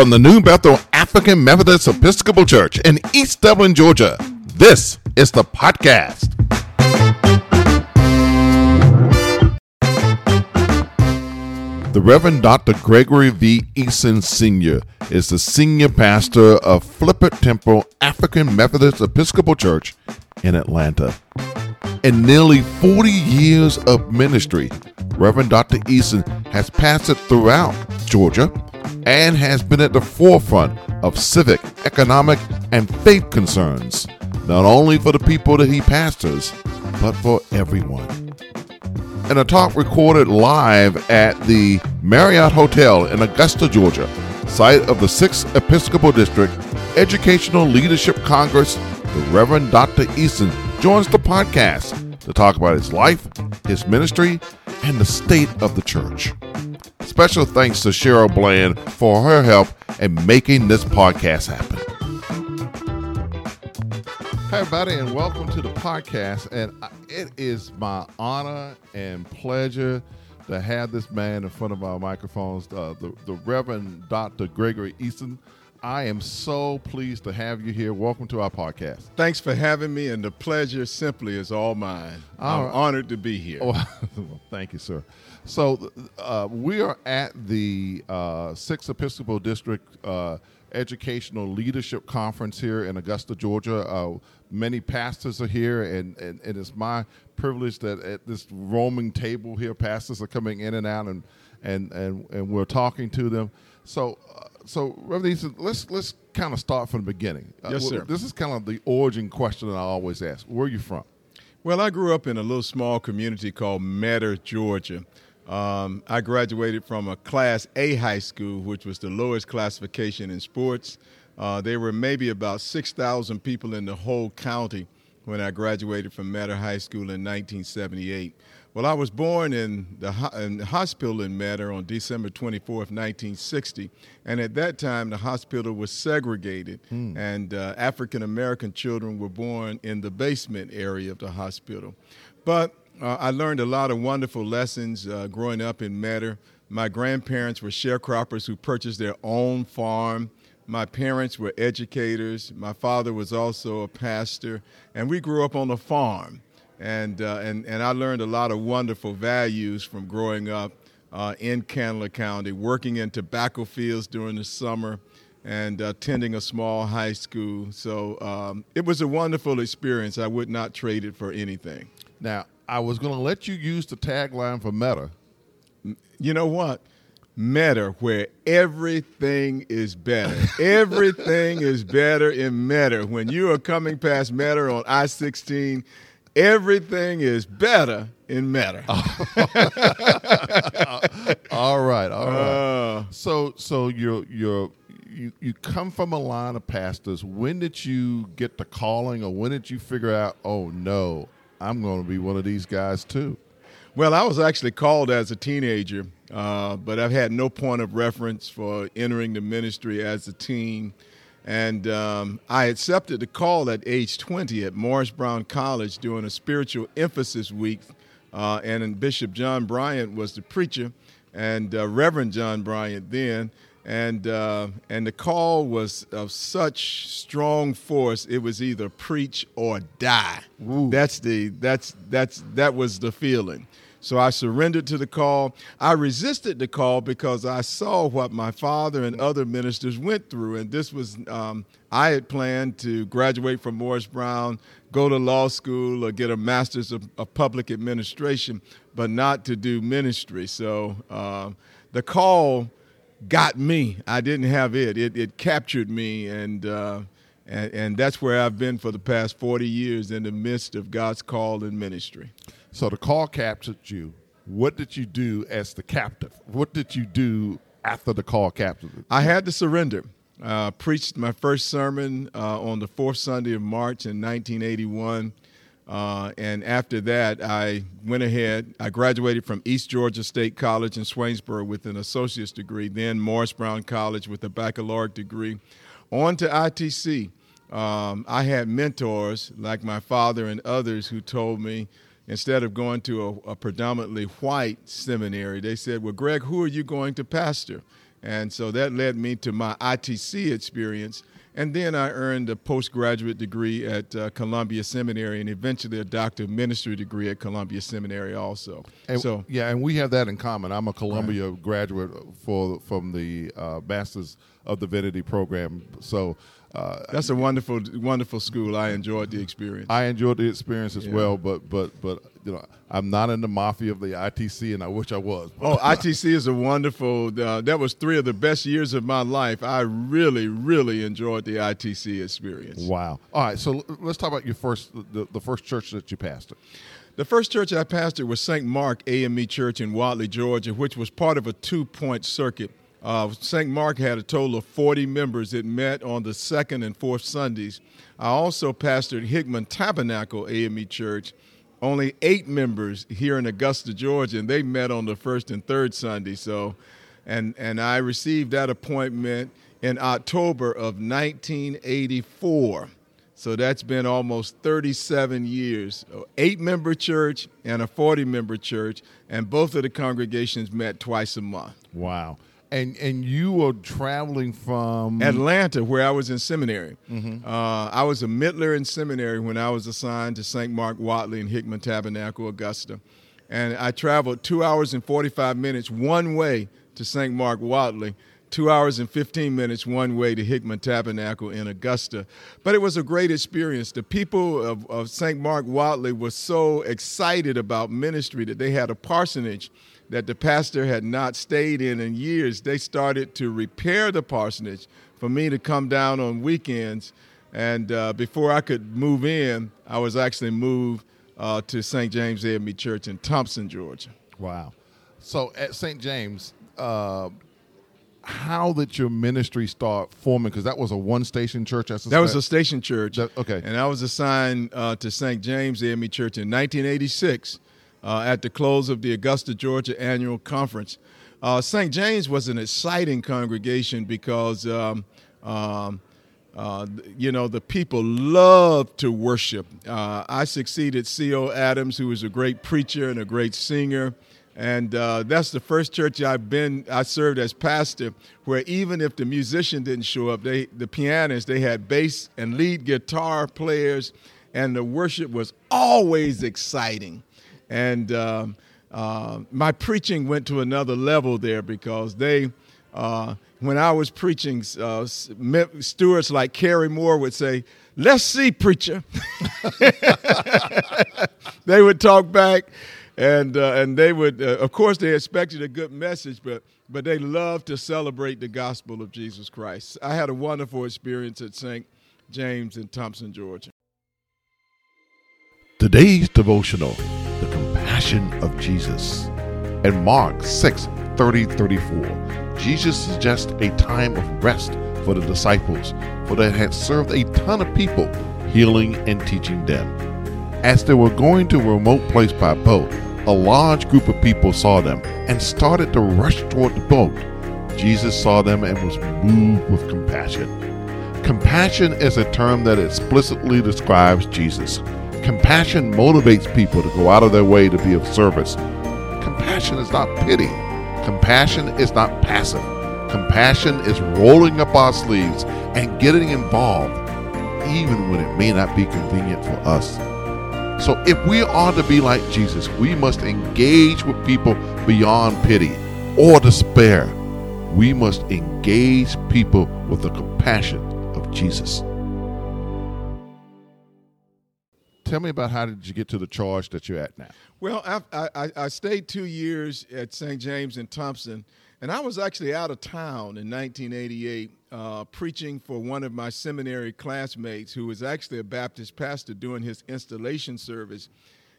From the New Bethel African Methodist Episcopal Church in East Dublin, Georgia, this is the podcast. The Reverend Dr. Gregory V. Eason Sr. is the senior pastor of Flipper Temple African Methodist Episcopal Church in Atlanta. In nearly 40 years of ministry, Reverend Dr. Eason has pastored throughout Georgia and has been at the forefront of civic, economic, and faith concerns, not only for the people that he pastors, but for everyone in a talk recorded live at the Marriott Hotel in Augusta, Georgia, site of the 6th Episcopal District Educational Leadership Congress, the Reverend Dr. Eason joins the podcast to talk about his life, his ministry, and the state of the church. Special thanks to Cheryl Bland for her help in making this podcast happen. Hi, everybody, and welcome to the podcast. And it is my honor and pleasure to have this man in front of our microphones, uh, the, the Reverend Dr. Gregory Eason. I am so pleased to have you here. Welcome to our podcast. Thanks for having me, and the pleasure simply is all mine. I'm right. honored to be here. well, thank you, sir. So, uh, we are at the uh, Sixth Episcopal District uh, Educational Leadership Conference here in Augusta, Georgia. Uh, many pastors are here, and, and, and, it's my privilege that at this roaming table here, pastors are coming in and out, and and and, and we're talking to them. So, uh, so Reverend let's let's kind of start from the beginning. Uh, yes, sir. This is kind of the origin question that I always ask. Where are you from? Well, I grew up in a little small community called Metter, Georgia. Um, I graduated from a Class A high school, which was the lowest classification in sports. Uh, there were maybe about 6,000 people in the whole county when I graduated from Metter High School in 1978. Well, I was born in the, in the hospital in Metter on December 24, 1960, and at that time the hospital was segregated, hmm. and uh, African American children were born in the basement area of the hospital. But uh, I learned a lot of wonderful lessons uh, growing up in Metter. My grandparents were sharecroppers who purchased their own farm. My parents were educators. My father was also a pastor, and we grew up on a farm. And, uh, and, and I learned a lot of wonderful values from growing up uh, in Candler County, working in tobacco fields during the summer, and attending a small high school. So um, it was a wonderful experience. I would not trade it for anything. Now, I was going to let you use the tagline for Metter. You know what? Metter, where everything is better. everything is better in Metter. When you are coming past Metter on I 16, everything is better in Metter. all right, all right. Uh, so, so you're you're you you come from a line of pastors. When did you get the calling, or when did you figure out? Oh no, I'm going to be one of these guys too. Well, I was actually called as a teenager, uh, but I've had no point of reference for entering the ministry as a teen. And um, I accepted the call at age 20 at Morris Brown College during a spiritual emphasis week. Uh, and Bishop John Bryant was the preacher, and uh, Reverend John Bryant then and uh, and the call was of such strong force it was either preach or die Ooh. that's the that's that's that was the feeling so I surrendered to the call. I resisted the call because I saw what my father and other ministers went through. And this was, um, I had planned to graduate from Morris Brown, go to law school, or get a master's of, of public administration, but not to do ministry. So uh, the call got me. I didn't have it. It, it captured me, and, uh, and and that's where I've been for the past forty years in the midst of God's call and ministry. So the call captured you. What did you do as the captive? What did you do after the call captured? You? I had to surrender. Uh, preached my first sermon uh, on the fourth Sunday of March in 1981. Uh, and after that, I went ahead. I graduated from East Georgia State College in Swainsboro with an associate's degree, then Morris Brown College with a baccalaureate degree. On to ITC. Um, I had mentors like my father and others who told me instead of going to a, a predominantly white seminary, they said, Well, Greg, who are you going to pastor? And so that led me to my ITC experience. And then I earned a postgraduate degree at uh, Columbia Seminary and eventually a doctor of ministry degree at Columbia Seminary also. And, so yeah, and we have that in common. I'm a Columbia right. graduate for from the uh, Masters of Divinity program. So uh, That's a wonderful, wonderful school. I enjoyed the experience. I enjoyed the experience as yeah. well, but but but you know, I'm not in the mafia of the ITC, and I wish I was. oh, ITC is a wonderful. Uh, that was three of the best years of my life. I really, really enjoyed the ITC experience. Wow. All right, so let's talk about your first, the, the first church that you pastored. The first church I pastored was St. Mark AME Church in Wadley, Georgia, which was part of a two-point circuit uh, St. Mark had a total of 40 members that met on the second and fourth Sundays. I also pastored Hickman Tabernacle AME Church, only eight members here in Augusta, Georgia, and they met on the first and third Sunday. So, and and I received that appointment in October of 1984. So that's been almost 37 years. Eight member church and a 40 member church, and both of the congregations met twice a month. Wow. And and you were traveling from Atlanta, where I was in seminary. Mm-hmm. Uh, I was a middler in seminary when I was assigned to St. Mark Wadley and Hickman Tabernacle, Augusta, and I traveled two hours and forty-five minutes one way to St. Mark Wadley. two hours and 15 minutes one way to Hickman Tabernacle in Augusta. But it was a great experience. The people of, of St. Mark Wadley were so excited about ministry that they had a parsonage that the pastor had not stayed in in years, they started to repair the parsonage for me to come down on weekends. And uh, before I could move in, I was actually moved uh, to St. James AME Church in Thompson, Georgia. Wow. So at St. James, uh, how did your ministry start forming? Because that was a one station church. That was a station church. That, okay. And I was assigned uh, to St. James AME Church in 1986 uh, at the close of the Augusta, Georgia annual conference. Uh, St. James was an exciting congregation because, um, um, uh, you know, the people loved to worship. Uh, I succeeded C.O. Adams, who was a great preacher and a great singer. And uh, that's the first church I've been. I served as pastor, where even if the musician didn't show up, they the pianists they had bass and lead guitar players, and the worship was always exciting. And um, uh, my preaching went to another level there because they, uh, when I was preaching, uh, stewards like Carrie Moore would say, Let's see, preacher. they would talk back, and, uh, and they would, uh, of course, they expected a good message, but, but they loved to celebrate the gospel of Jesus Christ. I had a wonderful experience at St. James in Thompson, Georgia. Today's devotional passion of Jesus. In Mark 6 30 34, Jesus suggests a time of rest for the disciples, for they had served a ton of people, healing and teaching them. As they were going to a remote place by boat, a large group of people saw them and started to rush toward the boat. Jesus saw them and was moved with compassion. Compassion is a term that explicitly describes Jesus. Compassion motivates people to go out of their way to be of service. Compassion is not pity. Compassion is not passive. Compassion is rolling up our sleeves and getting involved, even when it may not be convenient for us. So, if we are to be like Jesus, we must engage with people beyond pity or despair. We must engage people with the compassion of Jesus. Tell me about how did you get to the charge that you're at now? Well, I, I, I stayed two years at St. James in Thompson, and I was actually out of town in 1988 uh, preaching for one of my seminary classmates who was actually a Baptist pastor doing his installation service.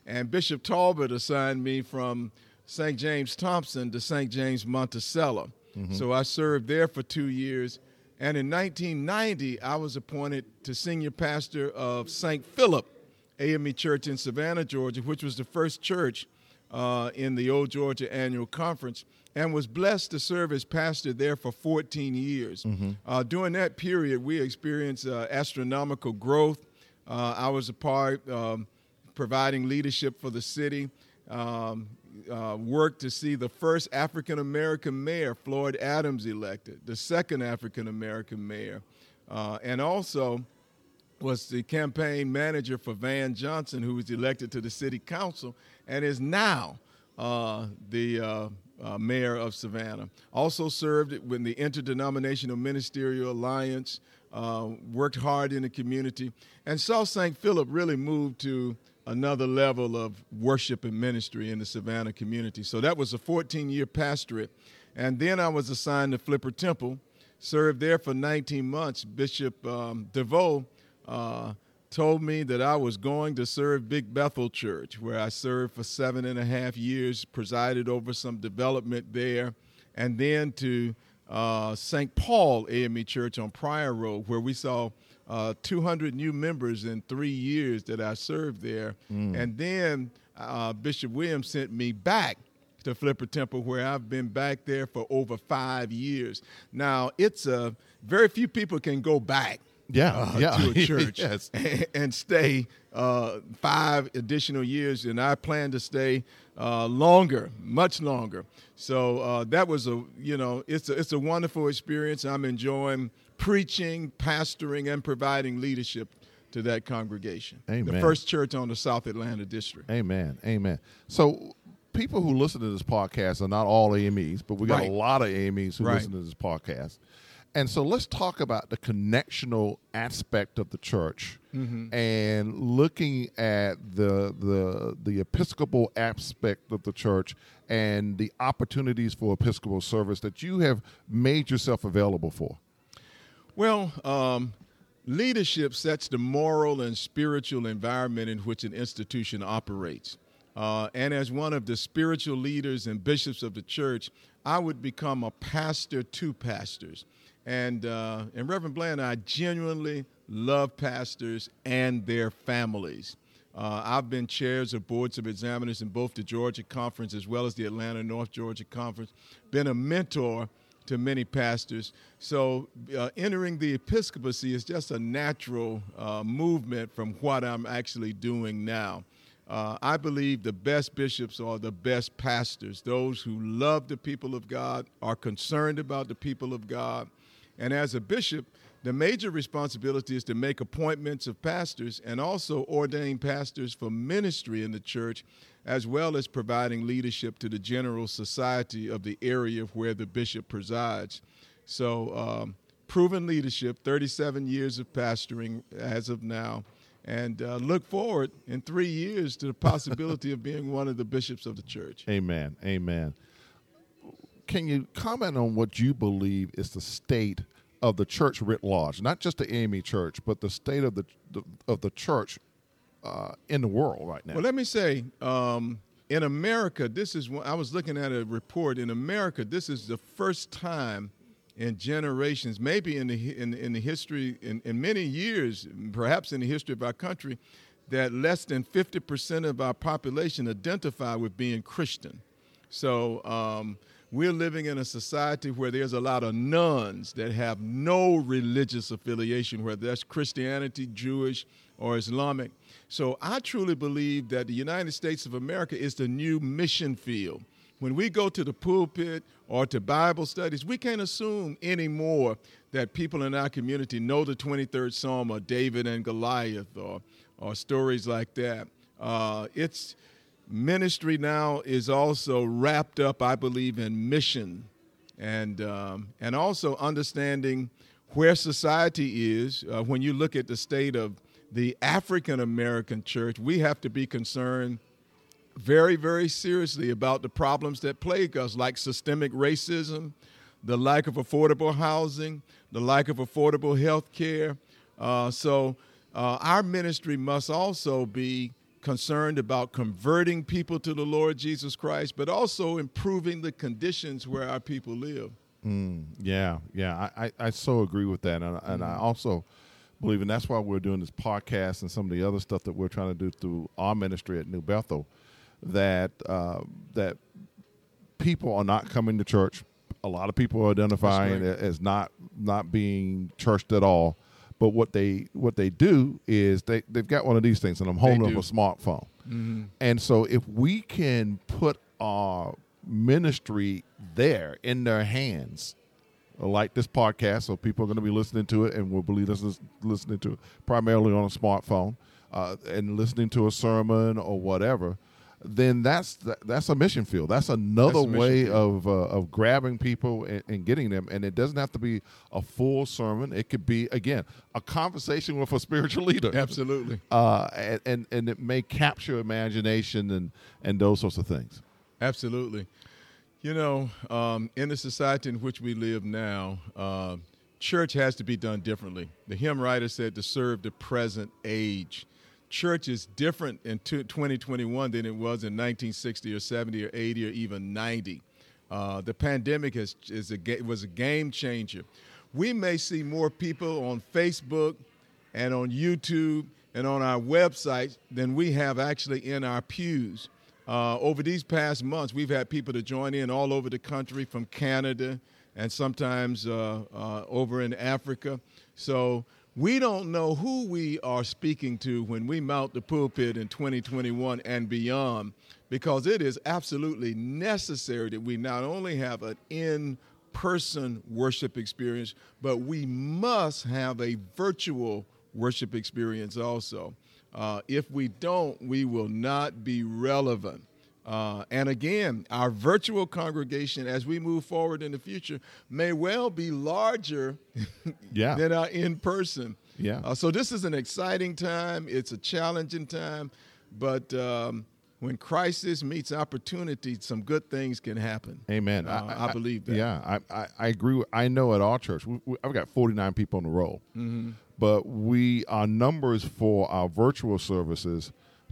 And Bishop Talbot assigned me from St. James Thompson to St. James Monticello. Mm-hmm. So I served there for two years. And in 1990, I was appointed to senior pastor of St. Philip AME Church in Savannah, Georgia, which was the first church uh, in the Old Georgia Annual Conference, and was blessed to serve as pastor there for 14 years. Mm-hmm. Uh, during that period, we experienced uh, astronomical growth. Uh, I was a part um, providing leadership for the city. Um, uh, worked to see the first African American mayor, Floyd Adams, elected, the second African American mayor, uh, and also was the campaign manager for Van Johnson, who was elected to the city council and is now uh, the uh, uh, mayor of Savannah. Also served with the Interdenominational Ministerial Alliance, uh, worked hard in the community, and saw St. Philip really move to another level of worship and ministry in the Savannah community. So that was a 14 year pastorate. And then I was assigned to Flipper Temple, served there for 19 months. Bishop um, DeVoe uh, told me that I was going to serve Big Bethel Church, where I served for seven and a half years, presided over some development there, and then to uh, St. Paul AME Church on Pryor Road, where we saw uh, 200 new members in three years that I served there. Mm. And then uh, Bishop Williams sent me back to Flipper Temple, where I've been back there for over five years. Now, it's a very few people can go back yeah, uh, yeah. to a church yes. and, and, stay uh, five additional years, and I plan to stay uh, longer, much longer. So uh, that was a you know it's a, it's a wonderful experience. I'm enjoying preaching, pastoring, and providing leadership to that congregation. Amen. The first church on the South Atlanta district. Amen. Amen. So people who listen to this podcast are not all AMEs, but we got right. a lot of AMEs who right. listen to this podcast. And so let's talk about the connectional aspect of the church mm-hmm. and looking at the, the, the Episcopal aspect of the church and the opportunities for Episcopal service that you have made yourself available for. Well, um, leadership sets the moral and spiritual environment in which an institution operates. Uh, and as one of the spiritual leaders and bishops of the church, I would become a pastor to pastors. And, uh, and Reverend Bland, I genuinely love pastors and their families. Uh, I've been chairs of boards of examiners in both the Georgia Conference as well as the Atlanta North Georgia Conference, been a mentor to many pastors. So uh, entering the episcopacy is just a natural uh, movement from what I'm actually doing now. Uh, I believe the best bishops are the best pastors, those who love the people of God, are concerned about the people of God, and as a bishop, the major responsibility is to make appointments of pastors and also ordain pastors for ministry in the church, as well as providing leadership to the general society of the area where the bishop presides. So, um, proven leadership, 37 years of pastoring as of now, and uh, look forward in three years to the possibility of being one of the bishops of the church. Amen. Amen can you comment on what you believe is the state of the church writ large, not just the AME church, but the state of the, of the church uh, in the world right now? Well, let me say, um, in America, this is I was looking at a report. In America, this is the first time in generations, maybe in the in, in the history, in, in many years, perhaps in the history of our country, that less than 50% of our population identify with being Christian. So um, we're living in a society where there's a lot of nones that have no religious affiliation, whether that's Christianity, Jewish, or Islamic. So I truly believe that the United States of America is the new mission field. When we go to the pulpit or to Bible studies, we can't assume anymore that people in our community know the 23rd Psalm or David and Goliath or, or stories like that. Uh, it's ministry now is also wrapped up, I believe, in mission and, um, and also understanding where society is. Uh, when you look at the state of the African American church, we have to be concerned very, very seriously about the problems that plague us, like systemic racism, the lack of affordable housing, the lack of affordable health care. Uh, so, uh, our ministry must also be concerned about converting people to the Lord Jesus Christ, but also improving the conditions where our people live. Mm, yeah, yeah, I, I, I, so agree with that, and, and I mm-hmm. also believe, and that's why we're doing this podcast and some of the other stuff that we're trying to do through our ministry at New Bethel, that uh, that people are not coming to church. A lot of people are identifying right. as not not being churched at all but what they what they do is they they've got one of these things, and I'm holding up a smartphone. Mm-hmm. And so if we can put our ministry there in their hands, like this podcast. So people are going to be listening to it and we'll believe us listening to it primarily on a smartphone uh, and listening to a sermon or whatever then that's that's a mission field. That's another that's way of uh, of grabbing people and, and, getting them. And it doesn't have to be a full sermon. It could be again a conversation with a spiritual leader. Absolutely. Uh, and, and and it may capture imagination and and those sorts of things. Absolutely. You know, um, in the society in which we live now, uh, church has to be done differently. The hymn writer said to serve the present age church is different in 2021 than it was in 1960 or 70 or 80 or even 90. Uh, the pandemic is a, was a game changer. We may see more people on Facebook and on YouTube and on our website than we have actually in our pews. Uh, over these past months, we've had people to join in all over the country from Canada and sometimes uh, uh over in Africa. So we don't know who we are speaking to when we mount the pulpit in 2021 and beyond, because it is absolutely necessary that we not only have an in person worship experience, but we must have a virtual worship experience also. Uh, if we don't, we will not be relevant. Uh, and again, our virtual congregation, as we move forward in the future, may well be larger yeah. than our in person. Yeah. Uh, so this is an exciting time. It's a challenging time, but um, when crisis meets opportunity, some good things can happen. Amen. Uh, I, I, believe that. Yeah, I, I, I, agree. I know at our church, we, we, I've got 49 people on the roll, mm-hmm. but we our numbers for our virtual services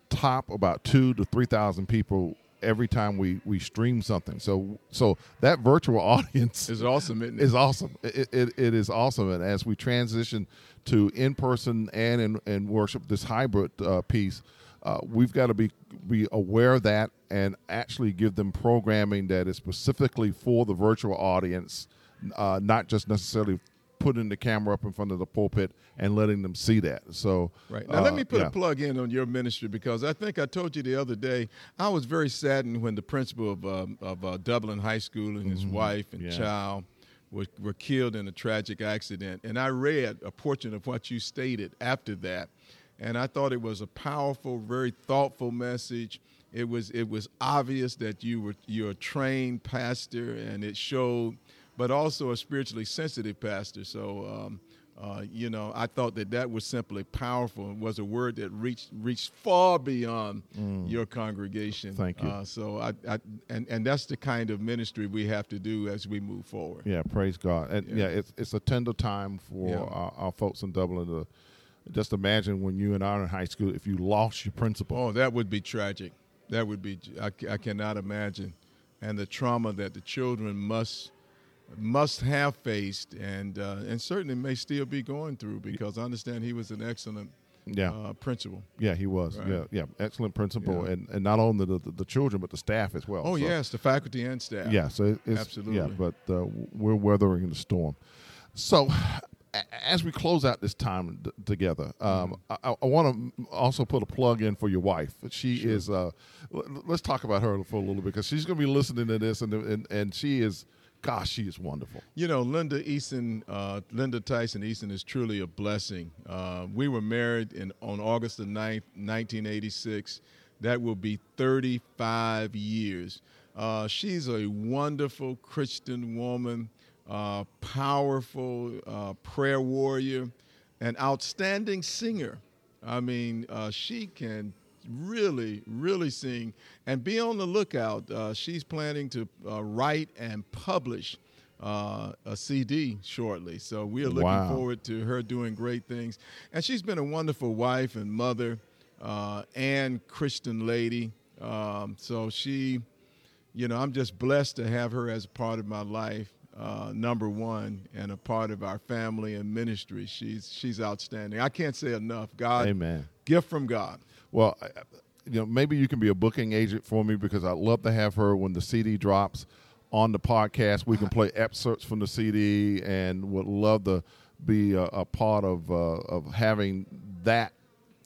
top about two to three thousand people every time we we stream something. So so that virtual audience is awesome. Isn't it? Is awesome. It, it, it is awesome. And as we transition to in person and in, in worship, this hybrid uh, piece, uh, we've got to be be aware of that and actually give them programming that is specifically for the virtual audience, uh, not just necessarily putting the camera up in front of the pulpit and letting them see that. So right now, uh, let me put yeah. a plug in on your ministry because I think I told you the other day I was very saddened when the principal of um, of uh, Dublin High School and his mm-hmm. wife and yeah. child were, were killed in a tragic accident, and I read a portion of what you stated after that, and I thought it was a powerful, very thoughtful message. It was it was obvious that you were you're a trained pastor, and it showed but also a spiritually sensitive pastor. So, um, uh, you know, I thought that that was simply powerful and was a word that reached reached far beyond mm. your congregation. Thank you. Uh, so, I, I, and and that's the kind of ministry we have to do as we move forward. Yeah, praise God. And yeah, yeah it's it's a tender time for yeah. our, our, folks in Dublin to just imagine when you and I are in high school if you lost your principal. Oh, that would be tragic. That would be. I, I cannot imagine, and the trauma that the children must must have faced and uh, and certainly may still be going through because I understand he was an excellent yeah. Uh, principal. Yeah, he was. Right. Yeah, yeah, excellent principal, yeah. and and not only the, the, the children but the staff as well. Oh so, yes, the faculty and staff. Yeah, so it's, absolutely. Yeah, but uh, we're weathering the storm. So. As we close out this time d- together, um, mm-hmm. I, I want to also put a plug in for your wife. She sure. is. Uh, l- let's talk about her for a little bit because she's going to be listening to this, and and, and she is gosh, she is wonderful. You know, Linda Eason, uh, Linda Tyson Eason is truly a blessing. Uh, we were married in on August the 9th, 1986. That will be 35 years. Uh, she's a wonderful Christian woman, uh, powerful uh, prayer warrior, an outstanding singer. I mean, uh, she can really, really sing. And be on the lookout. Uh, she's planning to uh, write and publish uh, a CD shortly. So we are looking wow. forward to her doing great things. And she's been a wonderful wife and mother uh, and Christian lady. Um, so she, you know, I'm just blessed to have her as a part of my life. Uh, number one and a part of our family and ministry. She's she's outstanding. I can't say enough. God, Amen. Gift from God. Well, you know, maybe you can be a booking agent for me because I'd love to have her when the CD drops on the podcast. We can play excerpts from the CD, and would love to be a, a part of uh, of having that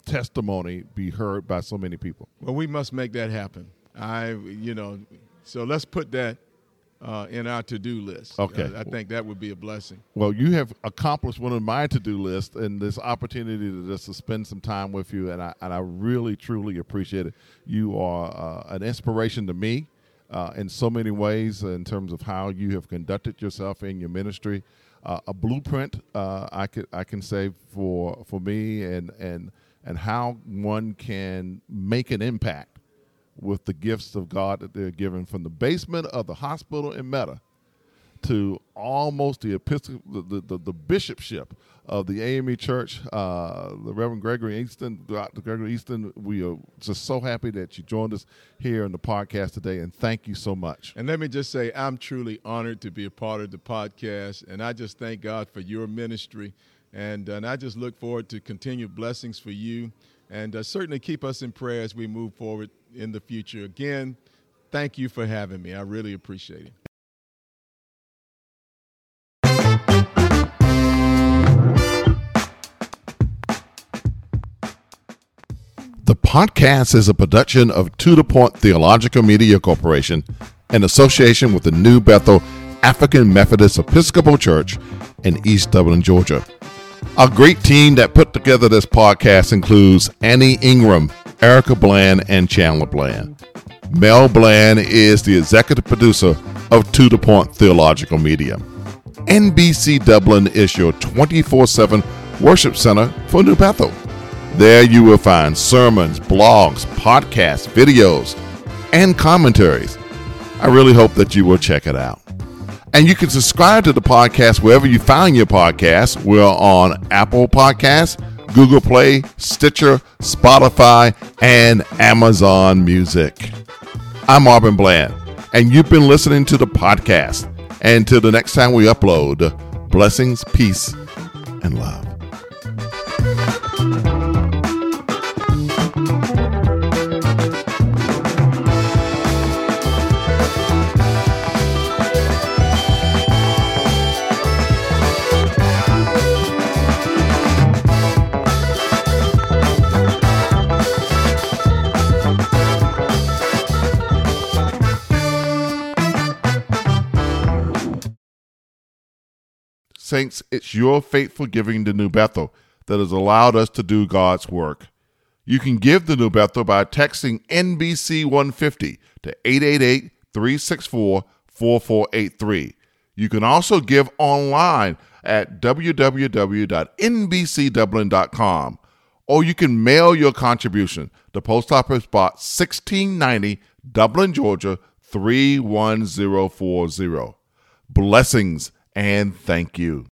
testimony be heard by so many people. Well, we must make that happen. I, you know, So let's put that uh, in our to-do list. Okay. Uh, I think that would be a blessing. Well, you have accomplished one of my to-do lists, and this opportunity to just to spend some time with you, and I and I really truly appreciate it. You are uh, an inspiration to me uh, in so many ways in terms of how you have conducted yourself in your ministry. Uh, a blueprint, uh, I could I can say for for me, and and and how one can make an impact with the gifts of God that they're given from the basement of the hospital in Metter to almost the episcopal, the, the, the, bishopship of the AME Church, uh, the Reverend Gregory Eason, Dr. Gregory Eason. We are just so happy that you joined us here in the podcast today, and thank you so much. And let me just say, I'm truly honored to be a part of the podcast, and I just thank God for your ministry, and, and I just look forward to continued blessings for you, and uh, certainly keep us in prayer as we move forward in the future. Again, thank you for having me. I really appreciate it. The podcast is a production of The Point Theological Media Corporation in association with the New Bethel African Methodist Episcopal Church in East Dublin, Georgia. A great team that put together this podcast includes Annie Ingram, Erica Bland, and Chandler Bland. Mel Bland is the executive producer of To The Point Theological Media. NBC Dublin is your 24 7 worship center for New Bethel. There you will find sermons, blogs, podcasts, videos, and commentaries. I really hope that you will check it out. And you can subscribe to the podcast wherever you find your podcast. We're on Apple Podcasts, Google Play, Stitcher, Spotify, and Amazon Music. I'm Marvin Bland, and you've been listening to the podcast. And until the next time we upload, blessings, peace, and love. Saints, it's your faithful giving to New Bethel that has allowed us to do God's work. You can give to New Bethel by texting NBC 150 to 888 364 4483. You can also give online at www.nbcdublin.com or you can mail your contribution to Post Office Box 1690, Dublin, Georgia 31040. Blessings and thank you.